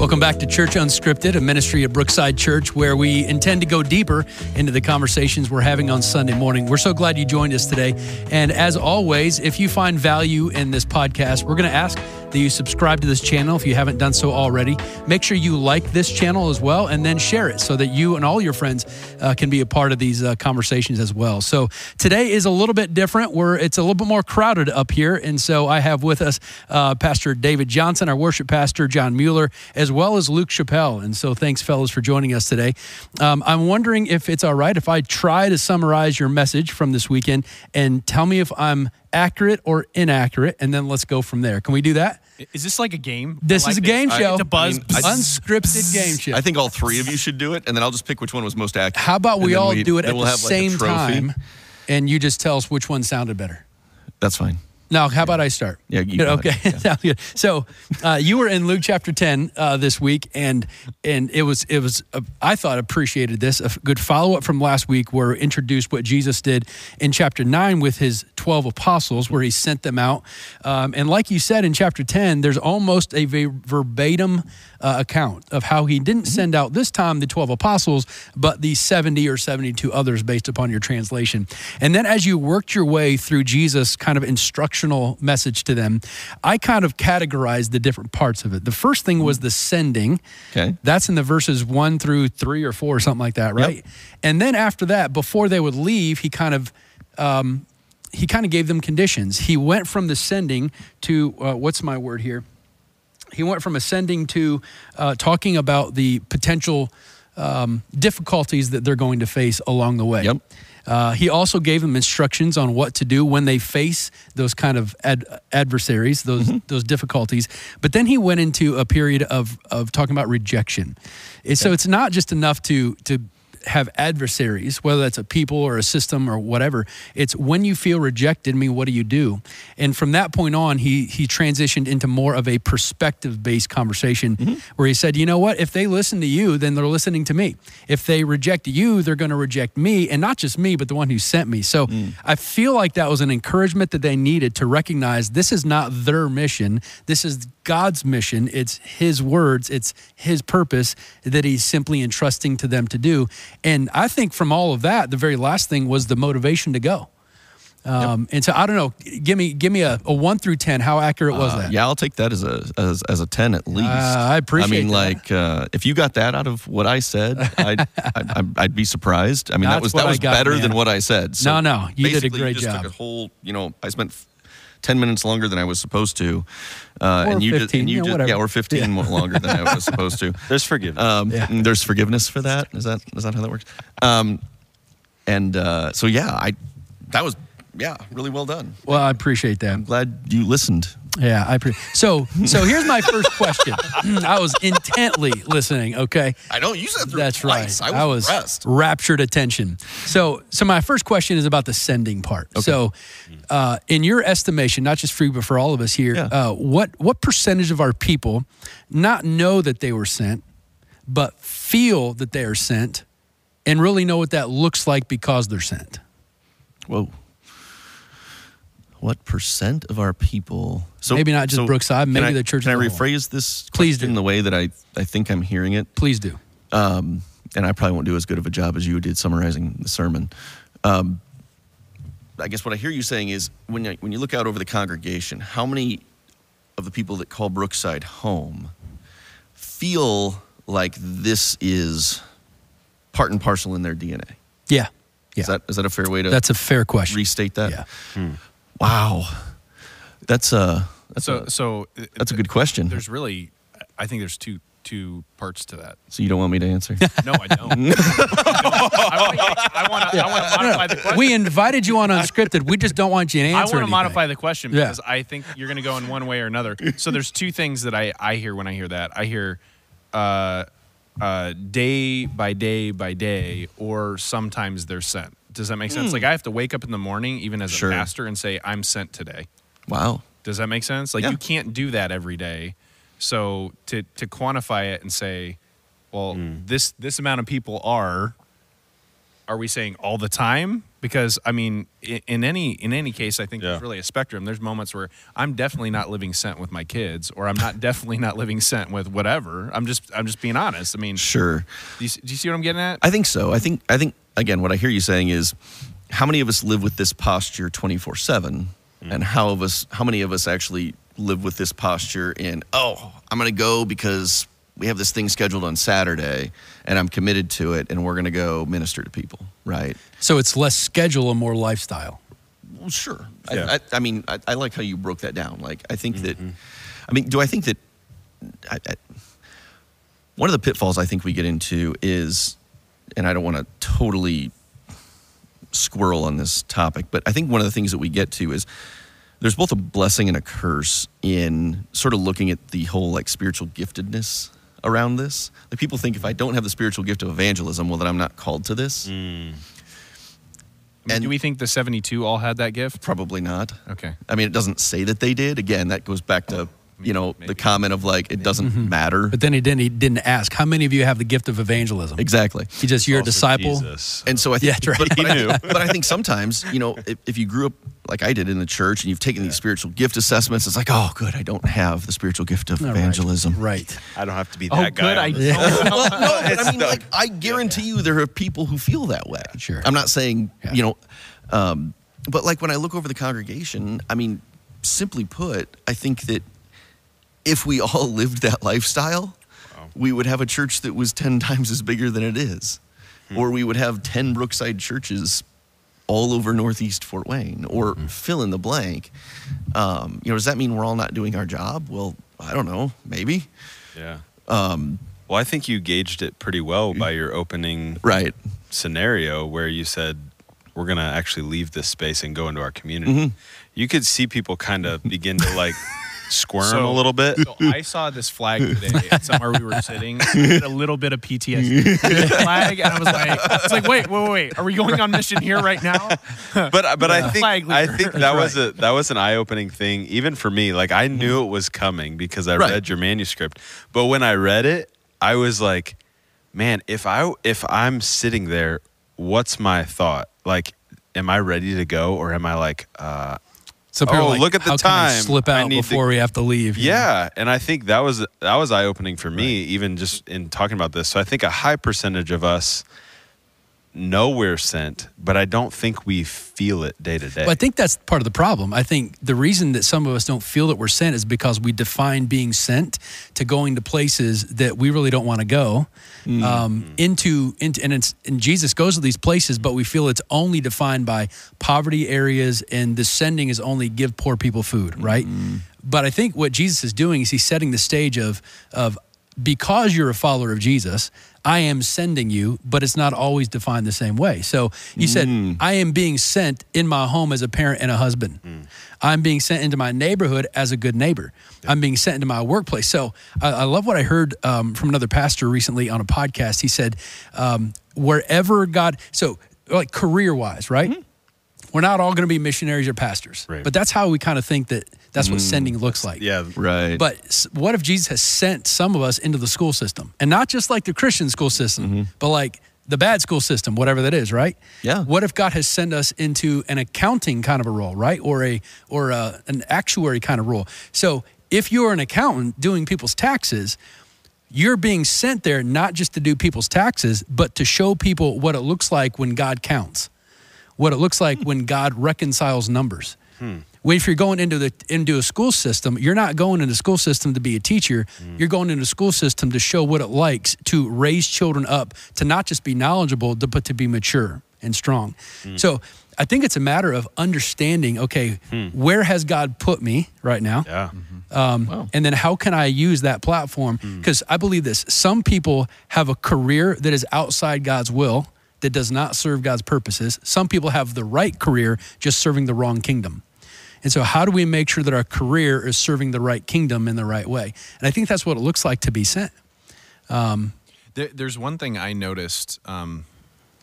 Welcome back to Church Unscripted, a ministry at Brookside Church where we intend to go deeper into the conversations we're having on Sunday morning. We're so glad you joined us today. And as always, if you find value in this podcast, we're going to ask that you subscribe to this channel if you haven't done so already. Make sure you like this channel as well and then share it so that you and all your friends uh, can be a part of these uh, conversations as well. So today is a little bit different. Where it's a little bit more crowded up here. And so I have with us uh, Pastor David Johnson, our worship pastor, John Mueller, as well as Luke Chappelle. And so thanks, fellas, for joining us today. Um, I'm wondering if it's all right if I try to summarize your message from this weekend and tell me if I'm accurate or inaccurate, and then let's go from there. Can we do that? Is this like a game? This I is a game I- show. It's a buzz. I mean, I- Unscripted game show. I think all three of you should do it, and then I'll just pick which one was most accurate. How about we then all do it at we'll the have, like, same time, and you just tell us which one sounded better? That's fine. Now, how about I start? Yeah, you okay, it. Yeah. sounds good. So, uh, you were in Luke chapter ten uh, this week, and and it was it was uh, I thought appreciated this a good follow up from last week, where introduced what Jesus did in chapter nine with his twelve apostles, where he sent them out, um, and like you said in chapter ten, there's almost a verbatim uh, account of how he didn't Mm-hmm. send out this time the twelve apostles, but the seventy or seventy two others based upon your translation, and then as you worked your way through Jesus' kind of instructional message to them, I kind of categorized the different parts of it. The first thing was the sending. Okay. That's in the verses one through three or four or something like that, right? And then after that, before they would leave, he kind of um, he kind of gave them conditions. He went from the sending to uh, what's my word here? He went from ascending to uh, talking about the potential um, difficulties that they're going to face along the way. Yep. Uh, he also gave them instructions on what to do when they face those kind of ad- adversaries, those Mm-hmm. those difficulties. But then he went into a period of of talking about rejection. And So it's not just enough to to have adversaries, whether that's a people or a system or whatever. It's when you feel rejected, mean, what do you do? And from that point on, he he transitioned into more of a perspective based conversation Mm-hmm. where he said, you know what? If they listen to you, then they're listening to me. If they reject you, they're going to reject me, and not just me, but the one who sent me. So Mm. I feel like that was an encouragement that they needed to recognize this is not their mission. This is God's mission. It's His words, it's His purpose that He's simply entrusting to them to do. And I think from all of that, the very last thing was the motivation to go. Um, And so I don't know. Give me give me a, a one through ten. How accurate was Uh, that? yeah, I'll take that as a as, as a ten at least. I appreciate it. I mean, that. like uh, if you got that out of what I said, I'd, I'd, I'd, be surprised. I mean, That's that was that was got, better man. than what I said. So No, no, you did a basically, great just job. Took a whole, you know, I spent. 10 minutes longer than I was supposed to. Uh, Or and you 15, just, and you yeah, just, whatever. yeah, or 15 more longer than I was supposed to. There's forgiveness. Um, Yeah. There's forgiveness for that. Is that is that how that works? Um, and uh, so yeah, I that was yeah really well done. Well, I appreciate that. I'm glad you listened. Yeah, I pre- so so. Here's my first question. I was intently listening. Okay, I know you said that's right. twice. I was, raptured attention. So so my first question is about the sending part. So, uh, in your estimation, not just for you but for all of us here, Yeah. uh, what what percentage of our people not know that they were sent, but feel that they are sent, and really know what that looks like because they're sent? Whoa. What percent of our people? So Maybe not just Brookside, maybe I- the church Can I as whole. rephrase this Please question do. the way that I I think I'm hearing it? Please do. um, and I probably won't do as good of a job as you did summarizing the sermon. Um, I guess what I hear you saying is when you, when you look out over the congregation, how many of the people that call Brookside home feel like this is part and parcel in their DNA? Yeah, yeah. Is that is that a fair way to That's a fair question. restate that? Yeah. Wow, that's a that's so a so uh, that's a good question. There's really, I think there's two two parts to that. so you don't want me to answer? No, I don't. I want to. I want to modify the question. We invited you on unscripted. We just don't want you to I want to anything. modify the question Yeah. because I think you're going to go in one way or another. So there's two things that I, I hear when I hear that. I hear uh, uh, day by day by day, or sometimes they're sent. Does that make sense? Hmm. Like I have to wake up in the morning, even as Sure. a pastor, and say I'm sent today. wow. Does that make sense? Like Yeah. you can't do that every day. So to to quantify it and say, well, hmm. this this amount of people are are we saying all the time? Because I mean, in, in any in any case, I think Yeah. there's really a spectrum. There's moments where I'm definitely not living sent with my kids, or I'm not definitely not living sent with whatever. I'm just I'm just being honest. I mean, Sure. do you, do you see what I'm getting at? I think so. I think I think again what I hear you saying is how many of us live with this posture 24/7 mm. and how of us how many of us actually live with this posture in oh, I'm going to go because we have this thing scheduled on Saturday and I'm committed to it and we're going to go minister to people, right? So it's less schedule and more lifestyle. Well, sure. Yeah. I, I, I mean, I, I like how you broke that down. Like, I think that, mm-hmm. I mean, do I think that, I, I, one of the pitfalls I think we get into is, and I don't want to totally squirrel on this topic, but I think one of the things that we get to is there's both a blessing and a curse in sort of looking at the whole like spiritual giftedness around this. Like people think if I don't have the spiritual gift of evangelism, well, then I'm not called to this. Hmm. I mean, and- do we think the 72 all had that gift? Probably not. Okay. I mean, it doesn't say that they did. Again, that goes back to you know the comment of like it doesn't matter. But then he didn't. He didn't ask how many of you have the gift of evangelism. Exactly. He just you're a disciple. Jesus. And so I think, Yeah, that's right. but, but He I, knew. but I think sometimes, you know, if, if you grew up like I did in the church and you've taken these spiritual gift assessments, it's like, oh, good, I don't have the spiritual gift of All right. evangelism. Right. I don't have to be Oh, that guy. good. I on don't. well, no, but I mean, the- like, I guarantee you there are people who feel that way. Sure. I'm not saying, Yeah. you know, um, but like when I look over the congregation, I mean, simply put, I think that if we all lived that lifestyle, we would have a church that was 10 times as bigger than it is. Or we would have 10 Brookside churches all over Northeast Fort Wayne, or fill in the blank. Um, you know, does that mean we're all not doing our job? Well, I don't know. Maybe. Yeah. Um, Well, I think you gauged it pretty well by your opening right. scenario where you said we're going to actually leave this space and go into our community. Mm-hmm. You could see people kind of begin to like squirm So- a little bit. So I saw this flag today somewhere we were sitting. A little bit of PTSD. Flag, and I was like, it's like, wait, wait, wait, are we going on mission here right now? but but I think I think that was a that was an eye opening thing even for me. Like I knew it was coming because I Right. read your manuscript, but when I read it, I was like, man, if I if I'm sitting there, what's my thought? Like, am I ready to go or am I like, uh, So people Oh, like, look at the how can I time. slip out need to- before we have to leave. know? yeah? And I think that was that was eye opening for me, even just in talking about this. So I think a high percentage of us know we're sent, but I don't think we feel it day to day. Well, I think that's part of the problem. I think the reason that some of us don't feel that we're sent is because we define being sent to going to places that we really don't want to go um, into, into, and it's and Jesus goes to these places, but we feel it's only defined by poverty areas, and the sending is only give poor people food, right? But I think what Jesus is doing is he's setting the stage of of because you're a follower of Jesus, I am sending you, but it's not always defined the same way. So you said, I am being sent in my home as a parent and a husband. I'm being sent into my neighborhood as a good neighbor. I'm being sent into my workplace. So I, I love what I heard um, from another pastor recently on a podcast. He said, um, wherever God, so like career wise, right? We're not all going to be missionaries or pastors, Right. but that's how we kind of think that that's what sending mm. looks like. yeah, Right. But what if Jesus has sent some of us into the school system, and not just like the Christian school system, mm-hmm. but like the bad school system, whatever that is, right? Yeah. What if God has sent us into an accounting kind of a role, right, or a or a, an actuary kind of role? So if you're an accountant doing people's taxes. You're being sent there not just to do people's taxes, but to show people what it looks like when God counts, what it looks like when God reconciles numbers. Well, if you're going into the into a school system, you're not going into the school system to be a teacher. You're going into the school system to show what it likes to raise children up to not just be knowledgeable, but to be mature and strong. So I think it's a matter of understanding. Okay, where has God put me right now? yeah. Um, And then how can I use that platform? Because I believe this some people have a career that is outside God's will, that does not serve God's purposes. Some people have the right career, just serving the wrong kingdom. And so, how do we make sure that our career is serving the right kingdom in the right way? And I think that's what it looks like to be sent. There, there's one thing I noticed. Um,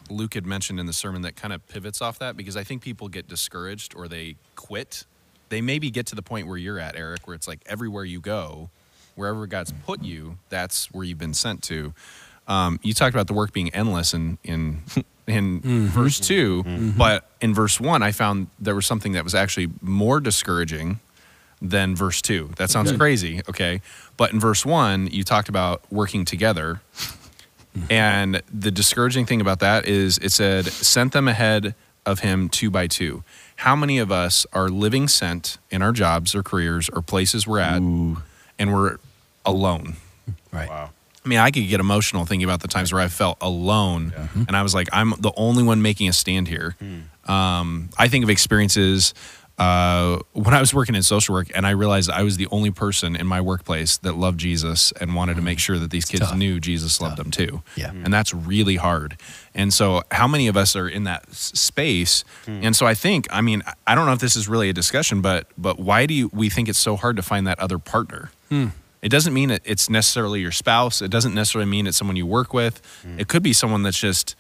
Luke had mentioned in the sermon that kind of pivots off that because I think people get discouraged or they quit. They maybe get to the point where you're at, Eric, where it's like everywhere you go, wherever God's put you, that's where you've been sent to. Um, you talked about the work being endless in in in Mm-hmm. verse 2 but in verse one, I found there was something that was actually more discouraging than verse two. That sounds crazy, okay? But in verse one, you talked about working together. And the discouraging thing about that is it said, sent them ahead of him two by two. How many of us are living sent in our jobs or careers or places we're at and we're alone? Right. Wow. I mean, I could get emotional thinking about the times where I felt alone, and I was like, I'm the only one making a stand here. Hmm. Um, I think of experiences uh, when I was working in social work, and I realized I was the only person in my workplace that loved Jesus and wanted to make sure that these kids tough. knew Jesus loved them too. Yeah. Hmm. and that's really hard. And so, how many of us are in that s- space? Hmm. And so, I think, I mean, I don't know if this is really a discussion, but but why do you, we think it's so hard to find that other partner? It doesn't mean it, it's necessarily your spouse. It doesn't necessarily mean it's someone you work with. Mm. It could be someone that's just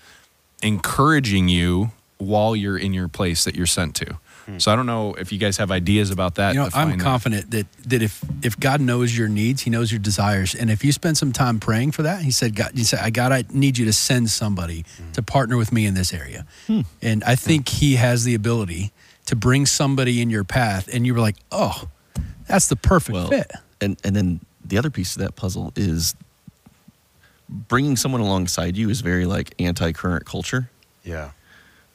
encouraging you while you're in your place that you're sent to. Hmm. So I don't know if you guys have ideas about that. You know, I'm find that. confident that that if if God knows your needs, He knows your desires, and if you spend some time praying for that, He said, God, you said, I God, I need you to send somebody hmm. to partner with me in this area, hmm. and I think He has the ability to bring somebody in your path, and you were like, oh, that's the perfect Well, fit. and and then the other piece of that puzzle is bringing someone alongside you is very like anti-current culture. Yeah.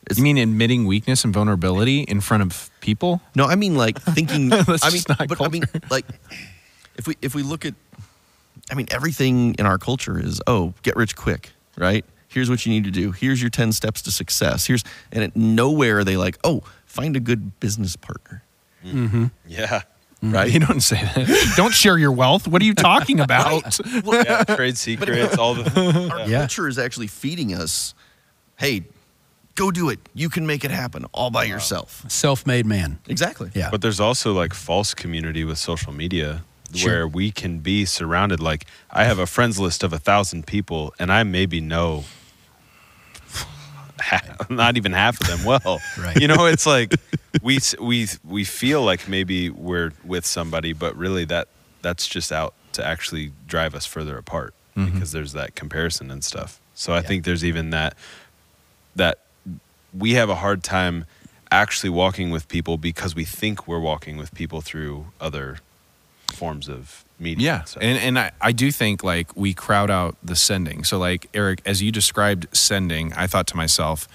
It's, You mean admitting weakness and vulnerability in front of people? no, I mean like thinking. That's I mean, just not but I mean like if we if we look at, I mean everything in our culture is oh get rich quick right. Here's what you need to do. Here's your ten steps to success. Here's and it, nowhere are they like oh find a good business partner mm-hmm. Yeah. Mm-hmm. right. You don't say that. don't share your wealth. What are you talking about? yeah. Trade secrets, all the. Our culture is actually feeding us, hey, go do it. You can make it happen all by yourself. Self-made man. Exactly. Yeah. But there's also like false community with social media Sure. where we can be surrounded. Like I have a friends list of a thousand people, and I maybe know not even half of them well. Right. You know, it's like we we we feel like maybe we're with somebody, but really that that's just out to actually drive us further apart mm-hmm. because there's that comparison and stuff. So I Yeah. think there's even that that we have a hard time actually walking with people because we think we're walking with people through other forms of media. Yeah, So- and and I, I do think like we crowd out the sending. So like Eric, as you described sending, I thought to myself,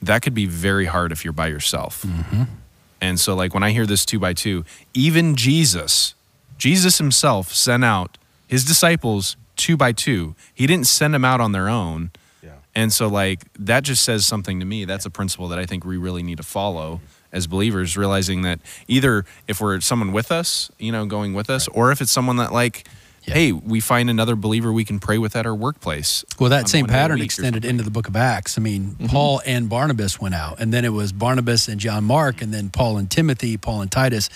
that could be very hard if you're by yourself. Mm-hmm. And so like when I hear this two by two, even Jesus, Jesus himself sent out his disciples two by two. He didn't send them out on their own. yeah. And so, like, that just says something to me. That's a principle that I think we really need to follow mm-hmm. As believers, realizing that either if we're someone with us, you know, going with us, or if it's someone that, like, Yeah. hey, we find another believer we can pray with at our workplace. Well, that same one day a pattern extended into the book of Acts. I mean, mm-hmm. Paul and Barnabas went out, and then it was Barnabas and John Mark, and then Paul and Timothy, Paul and Titus.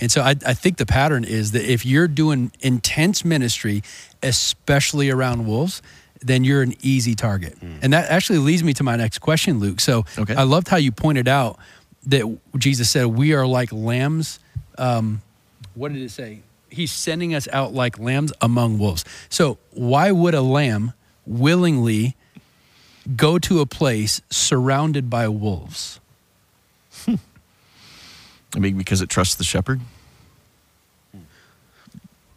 And so I, I think the pattern is that if you're doing intense ministry, especially around wolves, then you're an easy target. Mm. And that actually leads me to my next question, Luke. So Okay. I loved how you pointed out that Jesus said, We are like lambs. Um, what did it say? He's sending us out like lambs among wolves. So, why would a lamb willingly go to a place surrounded by wolves? I mean, because it trusts the shepherd.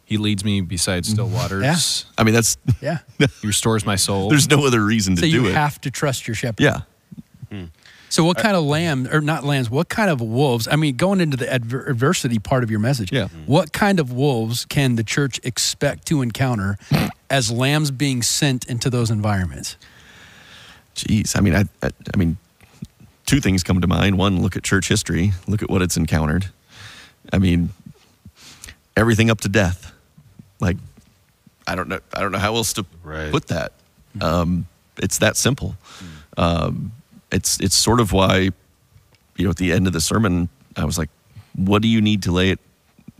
He leads me beside still waters. Yeah. I mean, that's Yeah. He restores my soul. there's no other reason to do it So, do you it. have to trust your shepherd. yeah. So, what kind of lamb, or not lambs, what kind of wolves? I mean, going into the adversity part of your message, Yeah. what kind of wolves can the church expect to encounter as lambs being sent into those environments? Jeez. I mean, I, I, I mean, two things come to mind. One, look at church history. Look at what it's encountered. I mean, everything up to death. Like, I don't know. I don't know how else to Right. put that. Um, it's that simple. Um, it's it's sort of why, you know, at the end of the sermon, I was like, "What do you need to lay at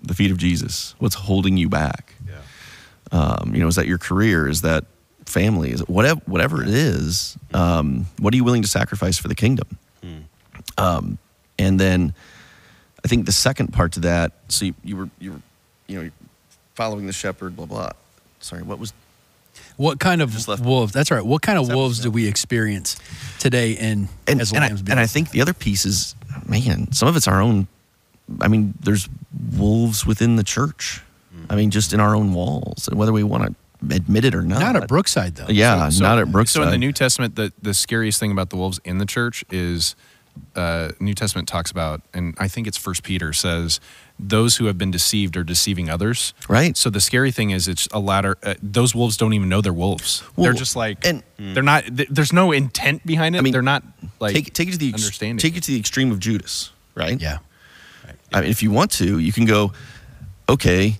the feet of Jesus? What's holding you back? Yeah. Um, you know, is that your career? Is that family? Is it whatever whatever it is? Um, what are you willing to sacrifice for the kingdom? Um, and then I think the second part to that. So you, you were you were you know following the shepherd. Blah blah. Sorry, what was What kind of wolves? That's right. What kind of wolves do we experience today in and, as and, I, and I think the other piece is, man, some of it's our own. I mean, there's wolves within the church. I mean, just in our own walls, and whether we want to admit it or not. not at Brookside though. Yeah, So- not at Brookside. So in the New Testament, the, the scariest thing about the wolves in the church is uh, New Testament talks about, and I think it's First Peter says, those who have been deceived are deceiving others. Right. So the scary thing is, it's a ladder. Uh, those wolves don't even know they're wolves. they're just like, and- they're not. Th- there's no intent behind it. I mean, they're not like take take it to the ex- understanding. take it to the extreme of Judas, right? Yeah. I mean, if you want to, you can go, okay,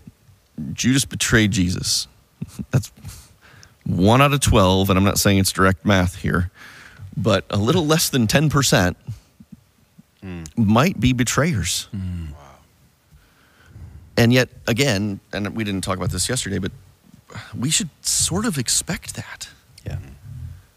Judas betrayed Jesus. That's one out of 12, and I'm not saying it's direct math here, but a little less than 10% might be betrayers. And yet, again, and we didn't talk about this yesterday, but we should sort of expect that. Yeah.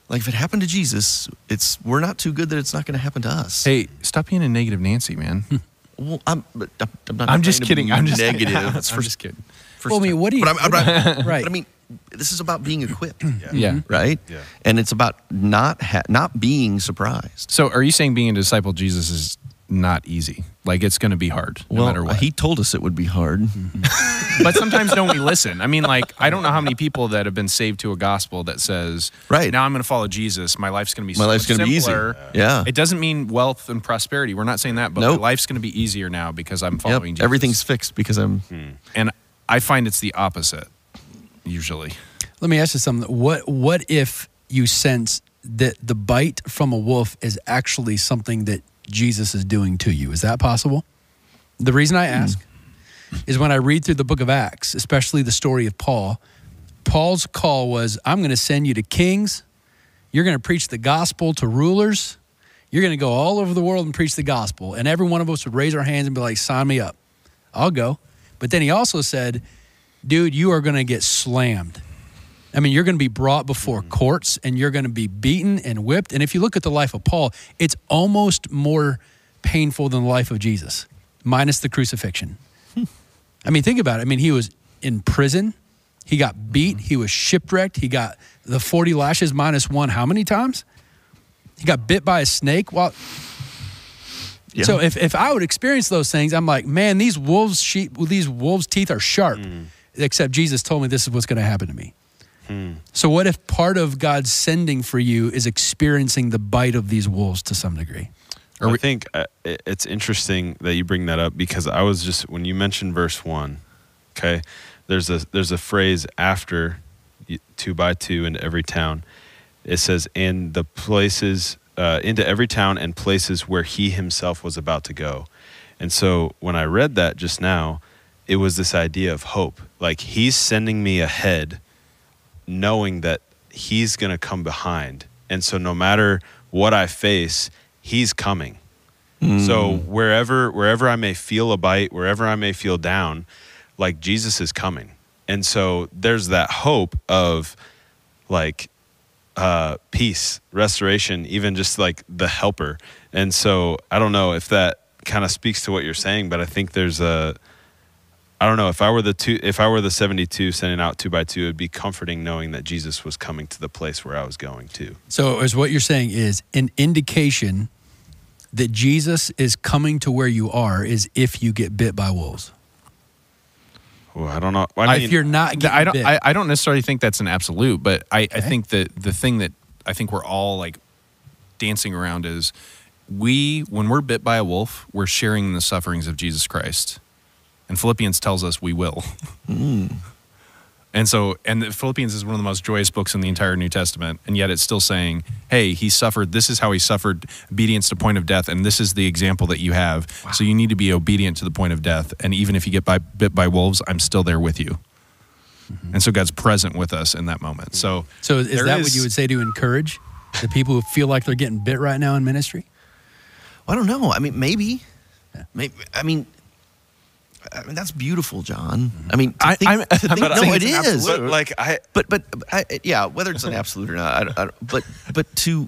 Like if it happened to Jesus, it's we're not too good that it's not going to happen to us. Hey, stop being a negative Nancy, man. Hmm. Well, I'm, I'm, I'm not. I'm just trying to be kidding. I'm just negative. That's for I'm just kidding. first Well, I mean, what do you- But I'm, I'm, Right. But I mean, this is about being equipped, Yeah. right? Yeah. And it's about not ha- not being surprised. So are you saying being a disciple of Jesus is not easy? Like it's going to be hard no well, matter what. he told us it would be hard. but sometimes don't we listen? I mean, like I don't know how many people that have been saved to a gospel that says, Right. now I'm going to follow Jesus. My life's going to be My so life's gonna be easy. simpler." Yeah. It doesn't mean wealth and prosperity. We're not saying that, but Nope. my life's going to be easier now because I'm Yep, following Jesus. everything's fixed because I'm. Hmm. and I find it's the opposite usually. Let me ask you something. What what if you sense that the bite from a wolf is actually something that Jesus is doing to you? Is that possible? The reason I ask is when I read through the book of Acts, especially the story of Paul, Paul's call was I'm going to send you to kings. You're going to preach the gospel to rulers. You're going to go all over the world and preach the gospel. And every one of us would raise our hands and be like, sign me up. I'll go. But then he also said, dude, you are going to get slammed. I mean, you're going to be brought before mm-hmm. courts and you're going to be beaten and whipped. And if you look at the life of Paul, it's almost more painful than the life of Jesus, minus the crucifixion. I mean, think about it. I mean, he was in prison, he got mm-hmm. beat, he was shipwrecked, he got the 40 lashes minus one how many times? He got bit by a snake. Well, Yeah. so if, if I would experience those things, I'm like, man, these wolves sheep these wolves' teeth are sharp. Mm. Except Jesus told me this is what's going to happen to me. So what if part of God's sending for you is experiencing the bite of these wolves to some degree? I think uh, it's interesting that you bring that up because I was just when you mentioned verse one, okay. There's a there's a phrase after two by two in every town. It says in the places uh, into every town and places where he himself was about to go. And so when I read that just now, it was this idea of hope. Like he's sending me ahead knowing that he's going to come behind. And so no matter what I face, he's coming. So wherever wherever I may feel a bite, wherever I may feel down, like Jesus is coming. And so there's that hope of like uh peace, restoration, even just like the helper. And so I don't know if that kind of speaks to what you're saying, but I think there's a I don't know if I were the two if I were the 72 sending out two by two, it'd be comforting knowing that Jesus was coming to the place where I was going to. So is what you're saying is an indication that Jesus is coming to where you are is if you get bit by wolves. Well, I don't know. I mean, if you're not getting I don't. bit. I, I don't necessarily think that's an absolute, but I, I think that the thing that I think we're all like dancing around is we when we're bit by a wolf, we're sharing the sufferings of Jesus Christ, and Philippians tells us we will. And so, and the Philippians is one of the most joyous books in the entire New Testament, and yet it's still saying, "Hey, he suffered. This is how he suffered obedience to point of death, and this is the example that you have. So you need to be obedient to the point of death. And even if you get by, bit by wolves, I'm still there with you." And so God's present with us in that moment. So, so is there that what is- you would say to encourage the people who feel like they're getting bit right now in ministry? I don't know. I mean, maybe. Maybe. I mean, I mean that's beautiful, John. I mean, to I- think, I'm- to think, I'm not no, saying it it's an absolute. but like I But but I, yeah, whether it's an absolute or not, I, I, but but to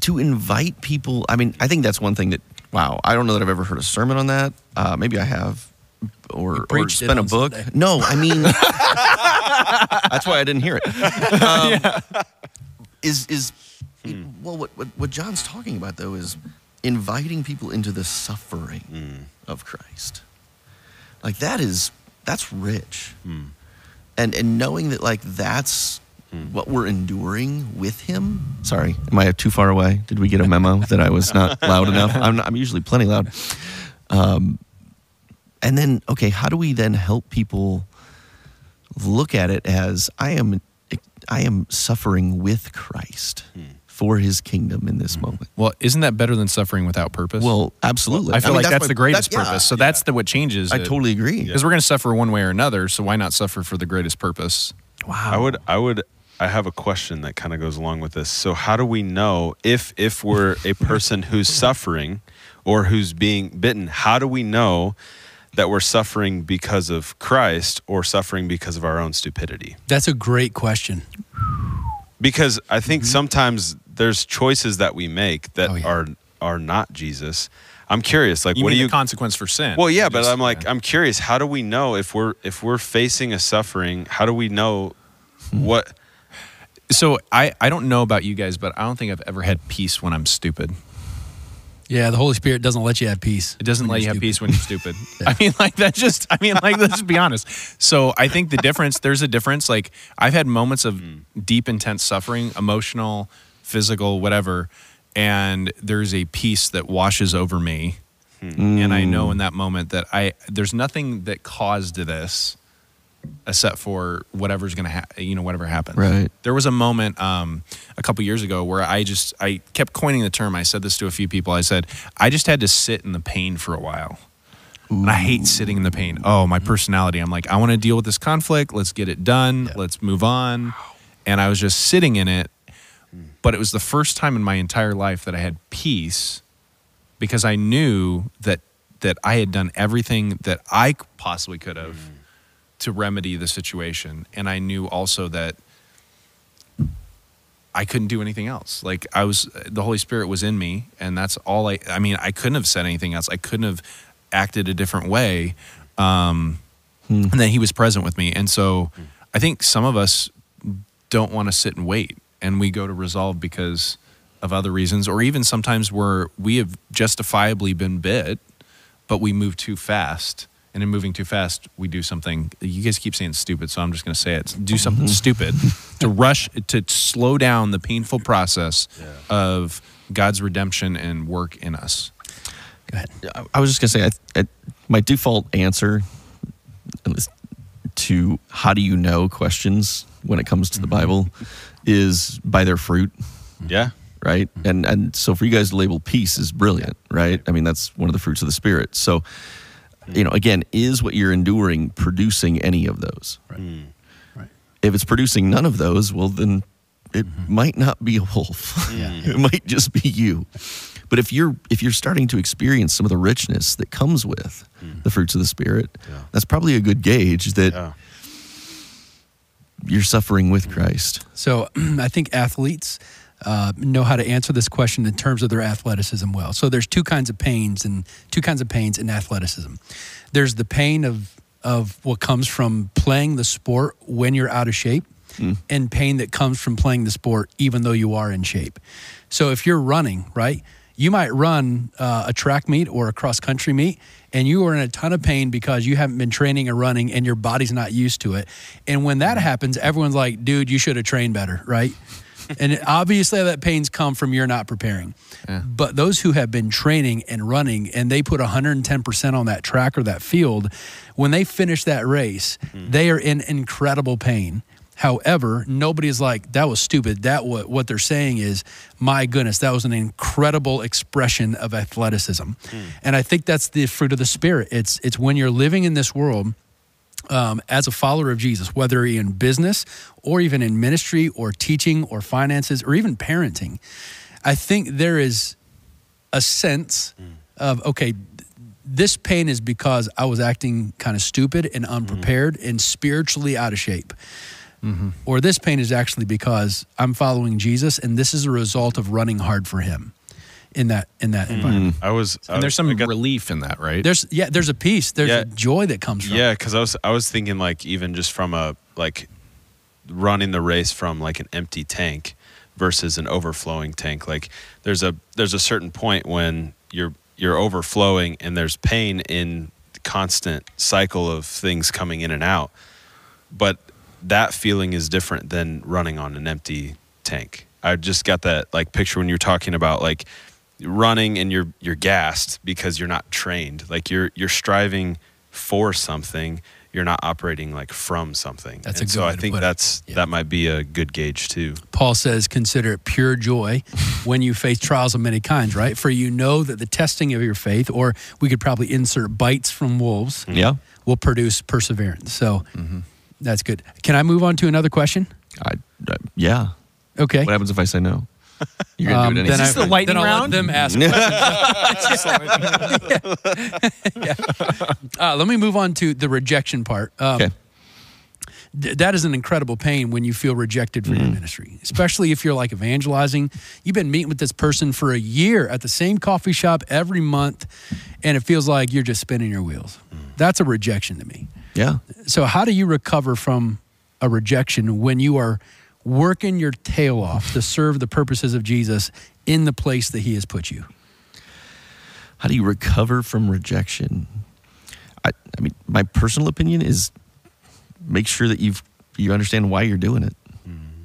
to invite people. I mean, I think that's one thing that. Wow, I don't know that I've ever heard a sermon on that. Uh, maybe I have, or or, or preached spent a book. Sunday. No, I mean that's why I didn't hear it. Um, Is is well what, what what John's talking about though is inviting people into the suffering of Christ. Like that is that's rich. Hmm. And and knowing that like that's hmm. what we're enduring with him. Sorry, am I too far away? Did we get a memo that I was not loud enough? I'm, I'm usually plenty loud. Um, and then, okay, how do we then help people look at it as I am, I am suffering with Christ hmm. For His kingdom in this mm-hmm. moment? Well, isn't that better than suffering without purpose? Well, absolutely. I feel mean, like that's, my- the greatest that- yeah, purpose. So that's the what changes. I totally agree. because we're going to suffer one way or another. So why not suffer for the greatest purpose? Wow. I would, I would, I have a question that kind of goes along with this. So, how do we know if if we're a person who's suffering or who's being bitten? How do we know that we're suffering because of Christ or suffering because of our own stupidity? That's a great question. Because I think mm-hmm. sometimes there's choices that we make that Oh, yeah. are are not Jesus. I'm curious, like, You what mean do you? the consequence for sin? well, yeah, but just- I'm like, yeah. I'm curious. How do we know if we're if we're facing a suffering? How do we know what? so I I don't know about you guys, but I don't think I've ever had peace when I'm stupid. Yeah, the Holy Spirit doesn't let you have peace. It doesn't let you you're have peace when you're stupid. I mean, like that's just. I mean, like let's be honest. So I think the difference. There's a difference. Like I've had moments of mm. deep, intense suffering, emotional, physical, whatever, and there's a peace that washes over me, and I know in that moment that I there's nothing that caused this, except for whatever's gonna ha- you know whatever happens. Right. There was a moment um, a couple years ago where I just I kept coining the term. I said this to a few people. I said I just had to sit in the pain for a while. And I hate sitting in the pain. Oh, my personality. I'm like, I want to deal with this conflict. Let's get it done. Let's move on. And I was just sitting in it. But it was the first time in my entire life that I had peace because I knew that that I had done everything that I possibly could have to remedy the situation. And I knew also that I couldn't do anything else. Like I was, the Holy Spirit was in me, and that's all I. I mean, I couldn't have said anything else. I couldn't have acted a different way. Um, And then He was present with me, and so I think some of us don't want to sit and wait, and we go to resolve because of other reasons, or even sometimes where we have justifiably been bit, but we move too fast. And in moving too fast, we do something. You guys keep saying stupid, so I'm just going to say it. Do something stupid to rush to slow down the painful process of God's redemption and work in us. Go ahead. I- was just gonna say, I, I, my default answer to how do you know questions when it comes to the mm-hmm. Bible is by their fruit, Yeah. right? Mm-hmm. And and so for you guys to label peace is brilliant, right? I mean that's one of the fruits of the spirit. So, mm-hmm. you know, again, is what you're enduring producing any of those? Mm. Right. If it's producing none of those, well then it mm-hmm. might not be a wolf. it might just be you. But if you're if you're starting to experience some of the richness that comes with mm. the fruits of the spirit, Yeah. that's probably a good gauge that Yeah. You're suffering with Christ. So I think athletes uh, know how to answer this question in terms of their athleticism well. So there's two kinds of pains and two kinds of pains in athleticism. There's the pain of of what comes from playing the sport when you're out of shape, and pain that comes from playing the sport even though you are in shape. So if you're running, right, you might run uh, a track meet or a cross country meet, and you are in a ton of pain because you haven't been training or running, and your body's not used to it. And when that happens, everyone's like, "Dude, you should have trained better," right? and obviously, that pains come from you're not preparing. But those who have been training and running, and they put 110% on that track or that field, when they finish that race, hmm. they are in incredible pain. However, nobody's like that was stupid. That what what they're saying is, my goodness, that was an incredible expression of athleticism, hmm. and I think that's the fruit of the spirit. It's it's when you're living in this world um, as a follower of Jesus, whether in business or even in ministry or teaching or finances or even parenting, I think there is a sense hmm. of okay, this pain is because I was acting kind of stupid and hmm. unprepared and spiritually out of shape. Mm-hmm. Or this pain is actually because I'm following Jesus and this is a result of running hard for him. in that in that hmm. environment. I was. I And there's was- some got- relief in that, right? There's yeah, there's a peace, there's Yeah. a joy that comes from. Yeah, because I was I was thinking like even just from a like running the race from like an empty tank versus an overflowing tank. Like there's a there's a certain point when you're you're overflowing and there's pain in the constant cycle of things coming in and out. But that feeling is different than running on an empty tank. I just got that like picture when you're talking about like running and you're you're gassed because you're not trained. Like you're you're striving for something. You're not operating like from something. That's a and good so I think that's Yeah. that might be a good gauge too. Paul says, consider it pure joy when you face trials of many kinds, right? For you know that the testing of your faith, or we could probably insert bites from wolves, Yeah. will produce perseverance. So mm-hmm. That's good. Can I move on to another question? I, uh, yeah. Okay. What happens if I say no? You're gonna Um, do it then anyway. I- this the lightning then I'll round? Let them ask. Yeah. Uh, let me move on to the rejection part. Um, okay. th- that is an incredible pain when you feel rejected for your ministry, especially if you're like evangelizing. You've been meeting with this person for a year at the same coffee shop every month, and it feels like you're just spinning your wheels. That's a rejection to me. Yeah. So, how do you recover from a rejection when you are working your tail off to serve the purposes of Jesus in the place that He has put you? How do you recover from rejection? I, I mean, my personal opinion is make sure that you've you understand why you're doing it. Mm-hmm.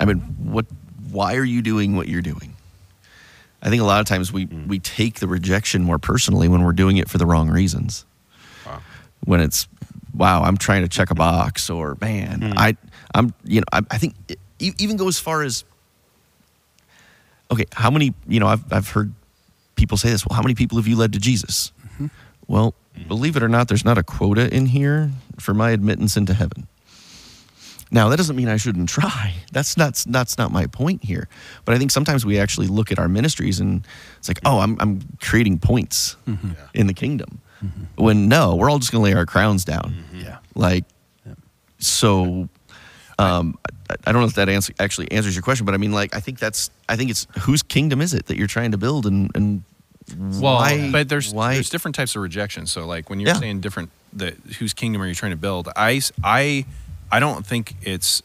I mean, what? Why are you doing what you're doing? I think a lot of times we mm. we take the rejection more personally when we're doing it for the wrong reasons. When it's, wow, I'm trying to check a box, or man, hmm. I I'm you know I, I think it even go as far as okay, how many you know I've I've heard people say this. Well, how many people have you led to Jesus? Mm-hmm. Well, believe it or not, there's not a quota in here for my admittance into heaven. Now, that doesn't mean I shouldn't try. That's not that's not my point here. But I think sometimes we actually look at our ministries and it's like, oh, I'm I'm creating points mm-hmm. in the kingdom. When no, we're all just going to lay our crowns down. Yeah. Like, so um, I, I don't know if that answer, actually answers your question, but I mean, like, I think that's, I think it's whose kingdom is it that you're trying to build, and and well, why? but there's why? there's different types of rejection. So like when you're Yeah. saying different, the whose kingdom are you trying to build? I, I, I don't think it's.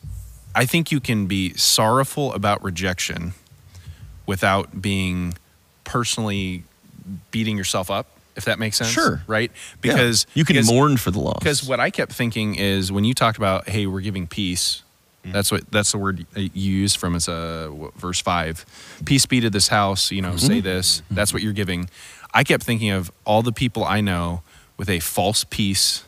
I think you can be sorrowful about rejection without being personally beating yourself up. If that makes sense, Sure. right? Yeah. Because you can because- mourn for the loss. because what I kept thinking is when you talked about, hey, we're giving peace. Mm-hmm. That's what that's the word you use from it's uh, what, verse five. Peace be to this house. You know, say mm-hmm. this. Mm-hmm. That's what you're giving. I kept thinking of all the people I know with a false peace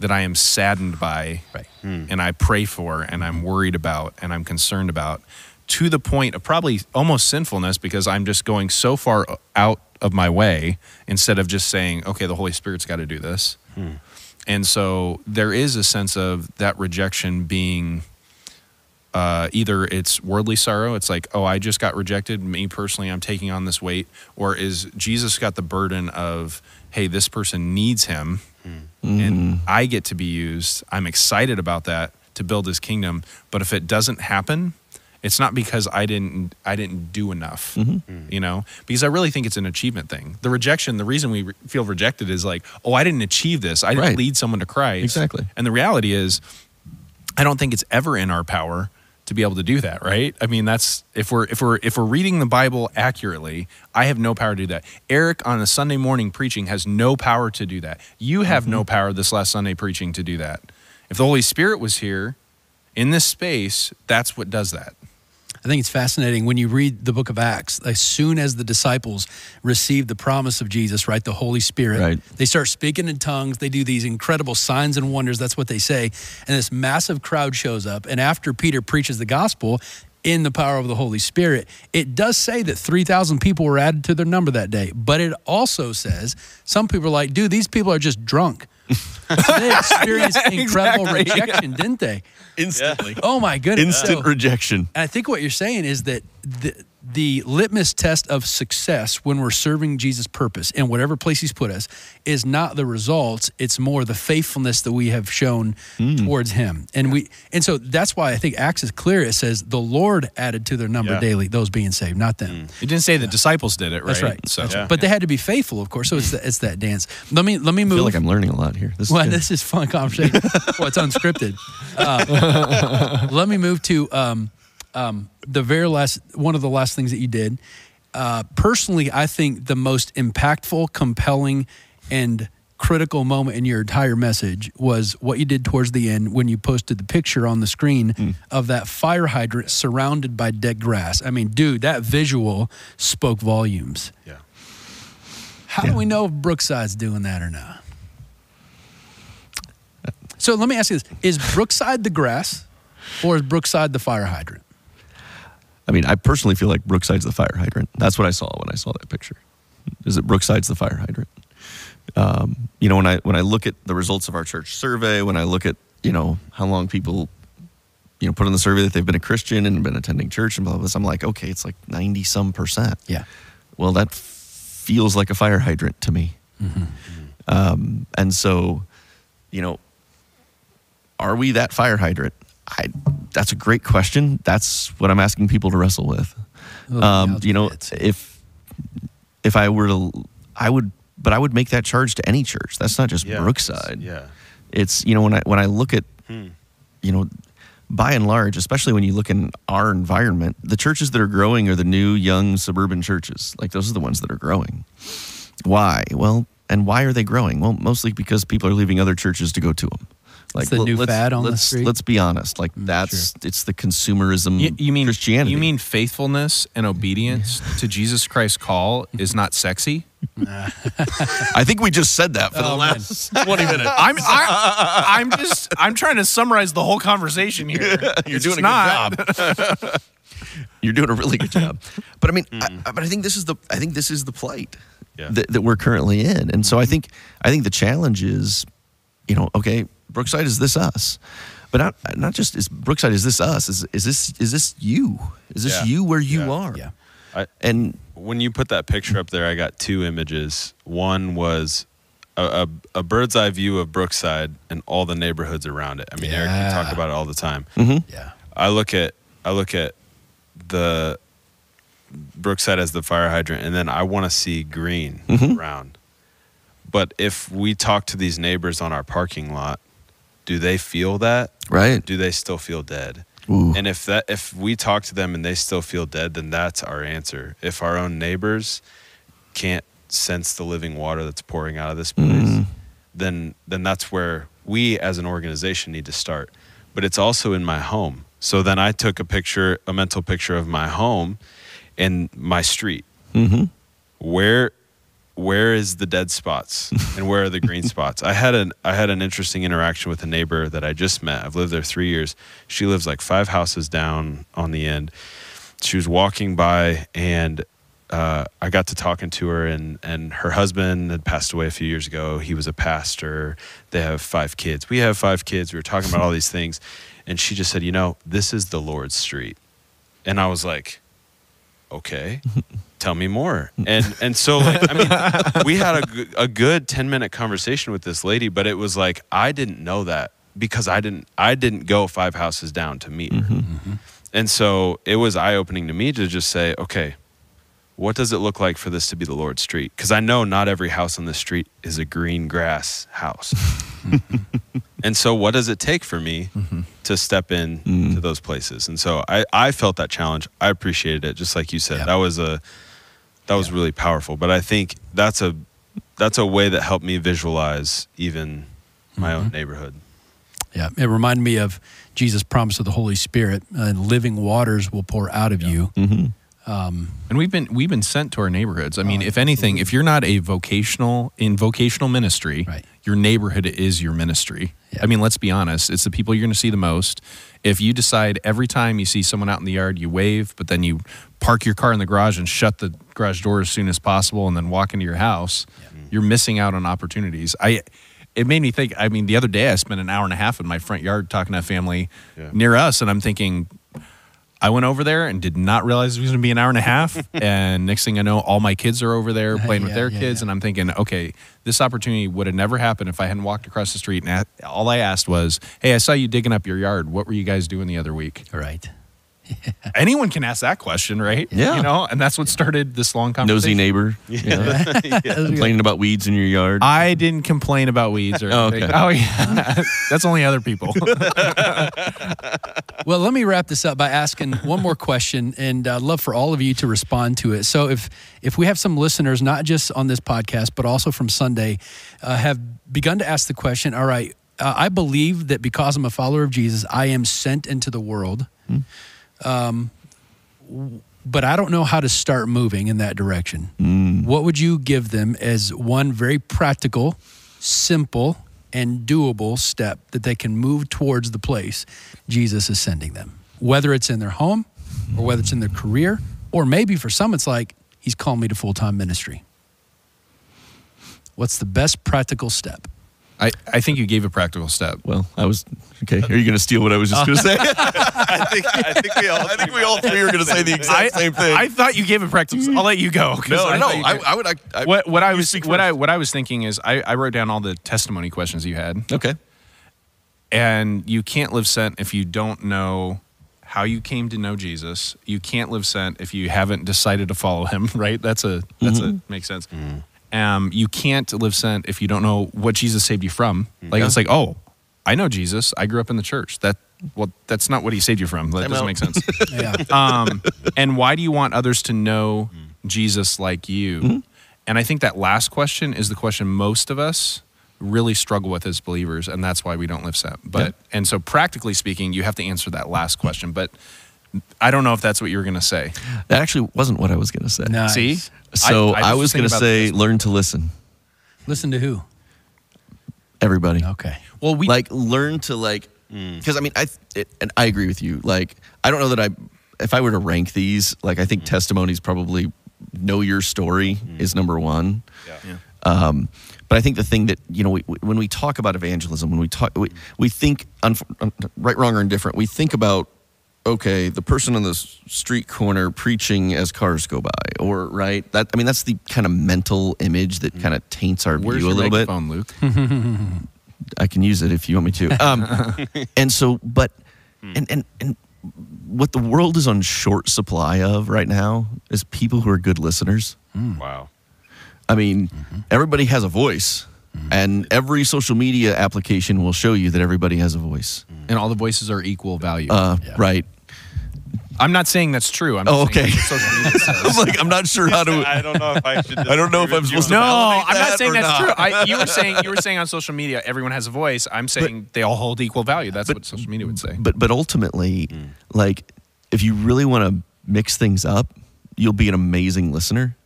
that I am saddened by, Right. Hmm. and I pray for, and I'm worried about, and I'm concerned about, to the point of probably almost sinfulness because I'm just going so far out of my way instead of just saying, okay, the Holy Spirit's got to do this. Hmm. And so there is a sense of that rejection being uh, either it's worldly sorrow, it's like, oh, I just got rejected. Me personally, I'm taking on this weight. Or is Jesus got the burden of, hey, this person needs him hmm. and mm-hmm. I get to be used. I'm excited about that to build his kingdom. But if it doesn't happen, it's not because I didn't I didn't do enough, mm-hmm. mm. you know. Because I really think it's an achievement thing. The rejection, the reason we re- feel rejected is like, oh, I didn't achieve this. I didn't Right. lead someone to Christ. Exactly. And the reality is, I don't think it's ever in our power to be able to do that, right? I mean, that's if we're if we're if we're reading the Bible accurately, I have no power to do that. Eric on a Sunday morning preaching has no power to do that. You have no mm-hmm. power this last Sunday preaching to do that. If the Holy Spirit was here in this space, that's what does that. I think it's fascinating when you read the book of Acts. As soon as the disciples receive the promise of Jesus, right, the Holy Spirit, Right. they start speaking in tongues. They do these incredible signs and wonders. That's what they say. And this massive crowd shows up. And after Peter preaches the gospel in the power of the Holy Spirit, it does say that 3,000 people were added to their number that day. But it also says some people are like, dude, these people are just drunk. So they experienced incredible exactly. rejection, didn't they? instantly, Oh my goodness. instant So- rejection. I think what you're saying is that the, the litmus test of success when we're serving Jesus' purpose in whatever place He's put us is not the results; it's more the faithfulness that we have shown towards Him. And we, and so that's why I think Acts is clear. It says the Lord added to their number Yeah. daily those being saved, not them. It didn't say the disciples did it, right? That's right. So, That's Yeah. But they had to be faithful, of course. So it's the, it's that dance. Let me let me I move. feel like I'm learning a lot here. This is Well, good. this is fun conversation. well, it's unscripted. Uh, let me move to um, um, the very last one of the last things that you did. Uh, personally, I think the most impactful, compelling, and critical moment in your entire message was what you did towards the end when you posted the picture on the screen of that fire hydrant surrounded by dead grass. I mean, dude, that visual spoke volumes. Yeah. How do we know if Brookside's doing that or not? So let me ask you this: Is Brookside the grass, or is Brookside the fire hydrant? I mean, I personally feel like Brookside's the fire hydrant. That's what I saw when I saw that picture. Is it Brookside's the fire hydrant? Um, you know, when I when I look at the results of our church survey, when I look at you know how long people you know put in the survey that they've been a Christian and been attending church and blah blah, blah I'm like, okay, it's like ninety some percent. Yeah. Well, that feels like a fire hydrant to me. Um, and so, you know, are we that fire hydrant? I, that's a great question. That's what I'm asking people to wrestle with. Oh, Um, you know, it's- if if I were to, I would, but I would make that charge to any church. That's not just Yeah. Brookside. Yeah. It's you know when I when I look at Hmm. you know, by and large, especially when you look in our environment, the churches that are growing are the new, young suburban churches. Like those are the ones that are growing. Why? Well, and why are they growing? Well, mostly because people are leaving other churches to go to them. Like the l- new fad on the street? Let's be honest. Like that's it's the consumerism. You, you mean Christianity? You mean faithfulness and obedience to Jesus Christ's call is not sexy? I think we just said that for the Oh, man. last twenty minutes. I'm I, I'm just I'm trying to summarize the whole conversation here. You're It's doing a not. good job. You're doing a really good job. But I mean, Mm. I, but I think this is the I think this is the plight Yeah. that, that we're currently in, and so Mm-hmm. I think I think the challenge is, you know, okay, Brookside is this us, but not not just is Brookside is this us is is this is this you is this Yeah. you where you Yeah. are Yeah. I, and when you put that picture up there, I got two images. One was a, a, a bird's eye view of Brookside and all the neighborhoods around it. I mean, Eric, you talk about it all the time. Mm-hmm. Yeah. I look at I look at the Brookside as the fire hydrant, and then I want to see green mm-hmm. around. But if we talk to these neighbors on our parking lot, do they feel that? right Do they still feel dead? Ooh. And if that if we talk to them and they still feel dead, then that's our answer. If our own neighbors can't sense the living water that's pouring out of this place, then then that's where we as an organization need to start. But it's also in my home. So then I took a picture, a mental picture of my home and my street. mm-hmm. Where where is the dead spots and where are the green spots? I had an I had an interesting interaction with a neighbor that I just met. I've lived there three years. She lives like five houses down on the end. She was walking by and uh, I got to talking to her and and her husband had passed away a few years ago. He was a pastor. They have five kids. We have five kids. We were talking about all these things, and she just said, "You know, this is the Lord's street," and I was like, "Okay." tell me more. And and so like i mean we had a, a good 10 minute conversation with this lady but it was like i didn't know that because i didn't i didn't go five houses down to meet her. Mm-hmm. Mm-hmm. And so it was eye opening to me to just say okay what does it look like for this to be the lord's street? Because i know not every house on the street is a green grass house. And so what does it take for me mm-hmm. to step in mm. to those places? And so I, I felt that challenge. I appreciated it just like you said. Yeah. that was a that was really powerful but i think that's a that's a way that helped me visualize even my own neighborhood Yeah. It reminded me of Jesus' promise of the Holy Spirit, and living waters will pour out of you. Mm-hmm. And we've been we've been sent to our neighborhoods. I mean, if anything, if you're not a vocational in vocational ministry, Right. your neighborhood is your ministry. Yeah. I mean, let's be honest, it's the people you're going to see the most. If you decide every time you see someone out in the yard, you wave, but then you park your car in the garage and shut the garage door as soon as possible and then walk into your house, you're missing out on opportunities. I it made me think, I mean, the other day I spent an hour and a half in my front yard talking to a family Yeah. near us and I'm thinking I went over there and did not realize it was going to be an hour and a half. and next thing I know, all my kids are over there uh, playing with Yeah, their yeah, kids. yeah. And I'm thinking, okay, this opportunity would have never happened if I hadn't walked across the street. And all I asked was, hey, I saw you digging up your yard. What were you guys doing the other week? Right. Anyone can ask that question, right? Yeah. You know, and that's what started this long conversation. Nosy neighbor. Yeah. Complaining about weeds in your yard. I didn't complain about weeds or Oh, anything. okay. Oh, yeah. that's only other people. Well, let me wrap this up by asking one more question, and I'd love for all of you to respond to it. So, if if we have some listeners, not just on this podcast, but also from Sunday, uh, have begun to ask the question, all right, uh, I believe that because I'm a follower of Jesus, I am sent into the world, um, but I don't know how to start moving in that direction. What would you give them as one very practical, simple, and doable step that they can move towards the place Jesus is sending them? Whether it's in their home or whether it's in their career, or maybe for some it's like, He's calling me to full time ministry. What's the best practical step? I, I think you gave a practical step. well, I was okay. Are you going to steal what I was just going to say? I think I think we all I think we all three are going to say the exact I, same thing. I thought you gave a practical. Step. I'll let you go. no, I no. thought I. I would. I, I, what what I was speak what I what I was thinking is I, I wrote down all the testimony questions you had, Okay. and you can't live sent if you don't know how you came to know Jesus. You can't live sent if you haven't decided to follow Him. Right? That's a that's a mm-hmm. makes sense. Mm-hmm. Um, you can't live sent if you don't know what Jesus saved you from. Like Yeah. it's like oh, I know Jesus. I grew up in the church. That well, that's not what He saved you from. That doesn't out. make sense. Yeah. um, and why do you want others to know Jesus like you? And I think that last question is the question most of us really struggle with as believers, and that's why we don't live sent. But Yeah. and so practically speaking, you have to answer that last question. But I don't know if that's what you were going to say. That actually wasn't what I was going to say. Nice. See, So I- I, I was was going to say, learn to listen. Listen to who? Everybody. Okay. Well, we like learn to like because I mean I it, and I agree with you. Like I don't know that I if I were to rank these, like I think testimonies probably know your story is number one. Yeah. Um, but I think the thing that you know we, we- when we talk about evangelism, when we talk, we, we think unf- um, right, wrong, or indifferent. We think about okay, the person on the street corner preaching as cars go by, or right. That I mean, that's the kind of mental image that mm-hmm. kind of taints our where's view a little bit. microphone, Luke? I can use it if you want me to. Um, and so, but hmm. and and and what the world is on short supply of right now is people who are good listeners. Hmm. Wow. I mean, mm-hmm. everybody has a voice, mm-hmm. and every social media application will show you that everybody has a voice. And all the voices are equal value. Uh, Yeah. Right. I'm not saying that's true. I'm Oh, okay. that's what social media says. I'm like, I'm not sure how to. I don't know if I should. I don't know if I'm supposed you to No, I'm that not saying that's not. true. I, you were saying you were saying on social media everyone has a voice. I'm saying they all hold equal value. That's what social media would say. But but ultimately, mm. like, if you really want to mix things up, you'll be an amazing listener,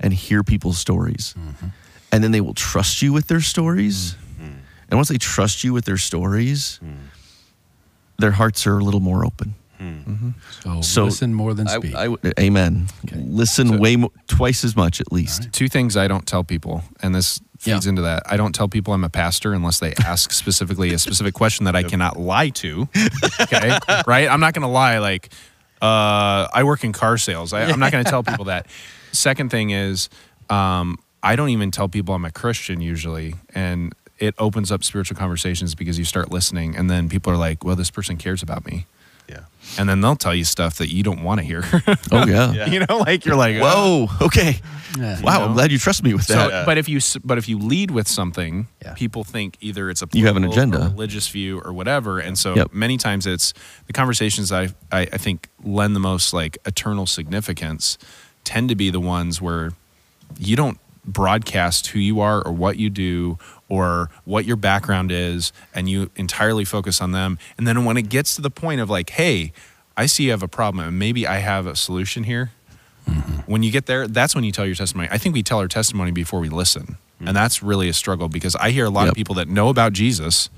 and hear people's stories, mm-hmm. and then they will trust you with their stories. Mm-hmm. And once they trust you with their stories, mm. Their hearts are a little more open. So, So, listen more than speak. I would- amen. Listen So- way mo- twice as much at least. Two things I don't tell people, and this feeds Yeah. into that. I don't tell people I'm a pastor unless they ask specifically a specific question that I cannot lie to. Okay, right? I'm not going to lie like uh, I work in car sales. I, I'm not going to tell people that. Second thing is um, I don't even tell people I'm a Christian usually, and it opens up spiritual conversations because you start listening, and then people are like, "Well, this person cares about me," Yeah. and then they'll tell you stuff that you don't want to hear. Oh yeah. Yeah. you know, like you're like, "Oh." Whoa. Okay. Yeah. Wow. know? I'm glad you trust me with So, that. Yeah. but if you but if you lead with something, Yeah. people think either it's a You have an agenda. religious view, or whatever. And so Yep. many times it's the conversations I, I I think lend the most like eternal significance tend to be the ones where you don't broadcast who you are or what you do or what your background is and you entirely focus on them and then when it gets to the point of like hey i see you have a problem and maybe i have a solution here mm-hmm. when you get there that's when you tell your testimony i think we tell our testimony before we listen mm-hmm. and that's really a struggle because i hear a lot Yep. of people that know about jesus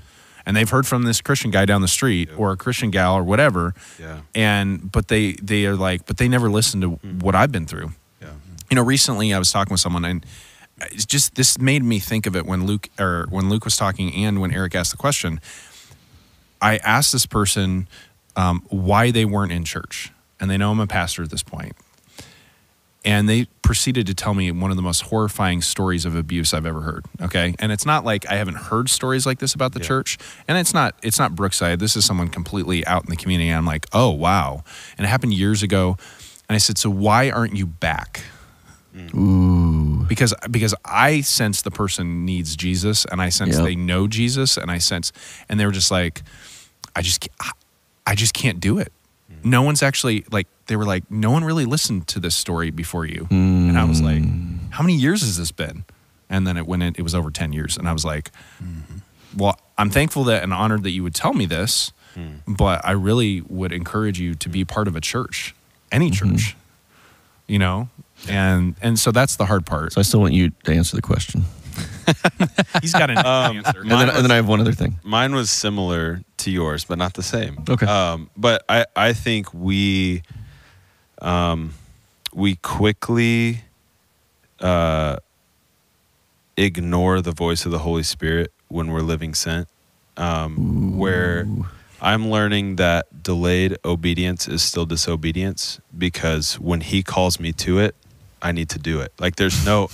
and they've heard from this christian guy down the street or a christian gal or whatever Yeah. and but they they are like but they never listen to mm-hmm. what i've been through. You know recently i was talking with someone and it's just this made me think of it when luke or when luke was talking and when eric asked the question i asked this person um, why they weren't in church, and they know I'm a pastor at this point. And they proceeded to tell me one of the most horrifying stories of abuse I've ever heard. Okay, and it's not like I haven't heard stories like this about the church, and it's not it's not Brookside. This is someone completely out in the community. And I'm like, oh wow, and it happened years ago. And I said, so why aren't you back? Because because I sense the person needs Jesus, and I sense Yep. they know Jesus, and I sense, and they were just like, I just I just can't do it. Mm. No one's actually like they were like no one really listened to this story before you, and I was like, mm. how many years has this been? And then it went in, it was over ten years, and I was like, mm-hmm. well, I'm thankful that and honored that you would tell me this, hmm. but I really would encourage you to be part of a church, any mm-hmm. church, you know, and and so that's the hard part. So I still want you to answer the question. He's got an answer. And then, and then I have one other thing. Mine was similar to yours, but not the same. Okay. Um, but I, I think we, um, we quickly, uh, ignore the voice of the Holy Spirit when we're living sent. Um, where I'm learning that delayed obedience is still disobedience because when He calls me to it, I need to do it. Like there's no,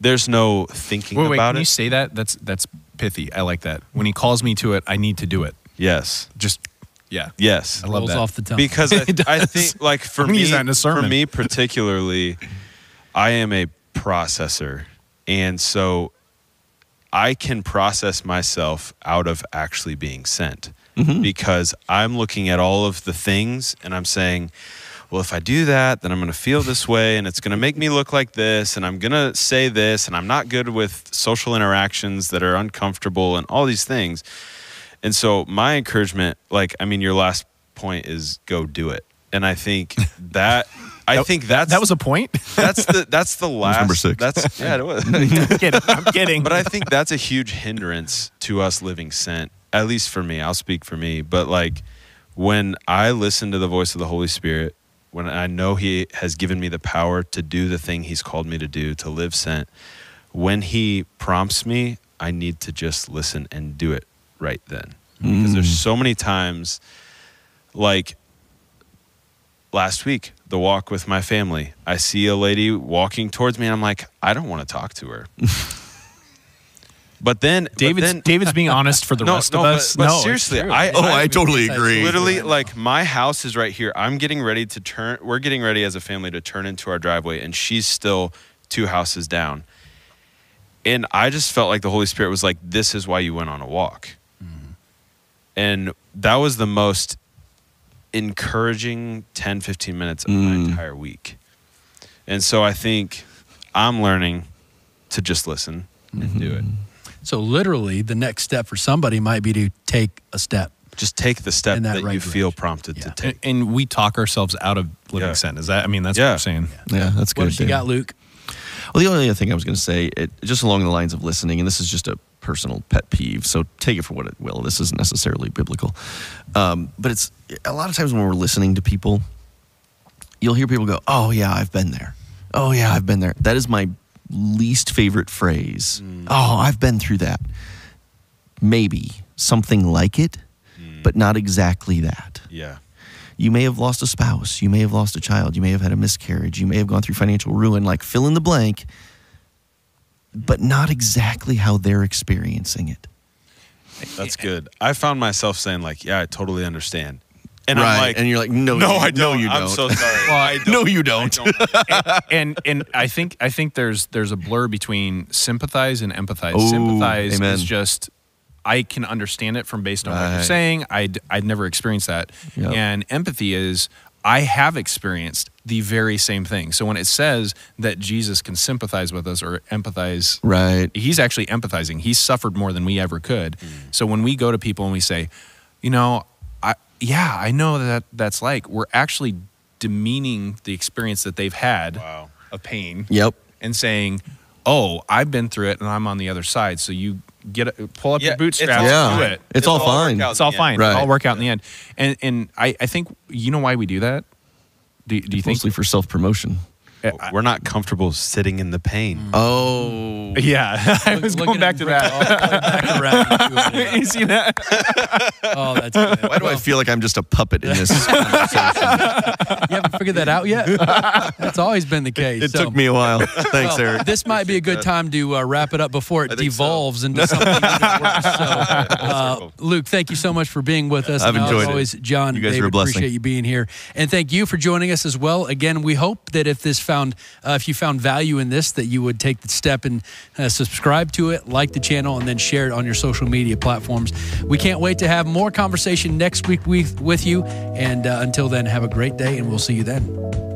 there's no thinking Wait, wait, about can it. you say that? That's that's pithy. I like that. When he calls me to it, I need to do it. yes. Just yeah. Yes. I love Rolls that. off the tongue. because I, I think like for me, that in a for me particularly, I am a processor, and so I can process myself out of actually being sent mm-hmm. because I'm looking at all of the things and I'm saying. Well, if I do that, then I'm going to feel this way and it's going to make me look like this and I'm going to say this and I'm not good with social interactions that are uncomfortable and all these things. And so my encouragement, like, I mean, your last point is go do it. And I think that, I think that's, That was a point. that's the, that's the last, number six. That's, yeah, it was. I'm kidding. I'm kidding. but I think that's a huge hindrance to us living sent, at least for me. I'll speak for me. But like, when I listen to the voice of the Holy Spirit, when I know He has given me the power to do the thing He's called me to do, to live sent, when He prompts me, I need to just listen and do it right then. Because there's mm. so many times, like last week, the walk with my family, I see a lady walking towards me, and I'm like, I don't want to talk to her. but then, but David's then, David's being honest for the no, rest no, of but- us. but no, it's seriously. I- Oh, I totally agree. literally like my house is right here i'm getting ready to turn we're getting ready as a family to turn into our driveway and she's still two houses down and i just felt like the holy spirit was like this is why you went on a walk and that was the most encouraging 10 15 minutes of my Mm. entire week and so i think i'm learning to just listen and do it So literally, the next step for somebody might be to take a step. just take the step that, that you feel prompted Yeah. to take and we talk ourselves out of living Yeah. sin. Is that? I mean, that's Yeah. what I'm saying. Yeah, that's good. What else you got, Luke? Well, the only other thing I was going to say, it, just along the lines of listening, and this is just a personal pet peeve, so take it for what it will. This isn't necessarily biblical, um, but it's a lot of times when we're listening to people, you'll hear people go, "Oh yeah, I've been there. Oh yeah, I've been there." That is my least favorite phrase. Mm. Oh, I've been through that. Maybe something like it, mm. but not exactly that. yeah You may have lost a spouse. You may have lost a child. You may have had a miscarriage. You may have gone through financial ruin, like fill in the blank, but not exactly how they're experiencing it. That's good. I found myself saying like, "Yeah, I totally understand," and right. I'm like, and you're like, no, "No, you, I don't. No, you I'm so sorry. I don't. no, you don't. don't. and and I think I think there's there's a blur between sympathize and empathize. Ooh, sympathize amen. is just I can understand it from based on what you're saying. I'd I'd never experienced that. Yep. And empathy is I have experienced the very same thing. So when it says that Jesus can sympathize with us or empathize Right. he's actually empathizing. He's suffered more than we ever could. Hmm. So when we go to people and we say, you know, I yeah, I know that that's like, we're actually demeaning the experience that they've had Wow. of pain Yep. and saying, "Oh, I've been through it and I'm on the other side." So you get a, pull up Yeah, your bootstraps, it's all Yeah. do it. It's all It'll fine. It's all in the end. fine. Right. It'll all work out in the end. And and I, I think you know why we do that. Do, do you think Mostly for self promotion. We're not comfortable sitting in the pain. Oh, Yeah, I was Look going back to that. all the way back around to it. you see that? Oh, that's good. why do I feel like I'm just a puppet in this conversation? You haven't figured that out yet? That's always been the case. It So- took me a while. Thanks, well, Eric. This might be a good time to uh, wrap it up before it I think so. devolves into something even worse. So, uh, Luke, thank you so much for being with us. I've And enjoyed as it. always, John, You guys are David, a blessing. appreciate you being here, and thank you for joining us as well. Again, we hope that if this found, uh, if you found value in this, that you would take the step and uh, subscribe to it, like the channel, and then share it on your social media platforms. We can't wait to have more conversation next week with, you. And uh, until then, have a great day, and we'll see you then.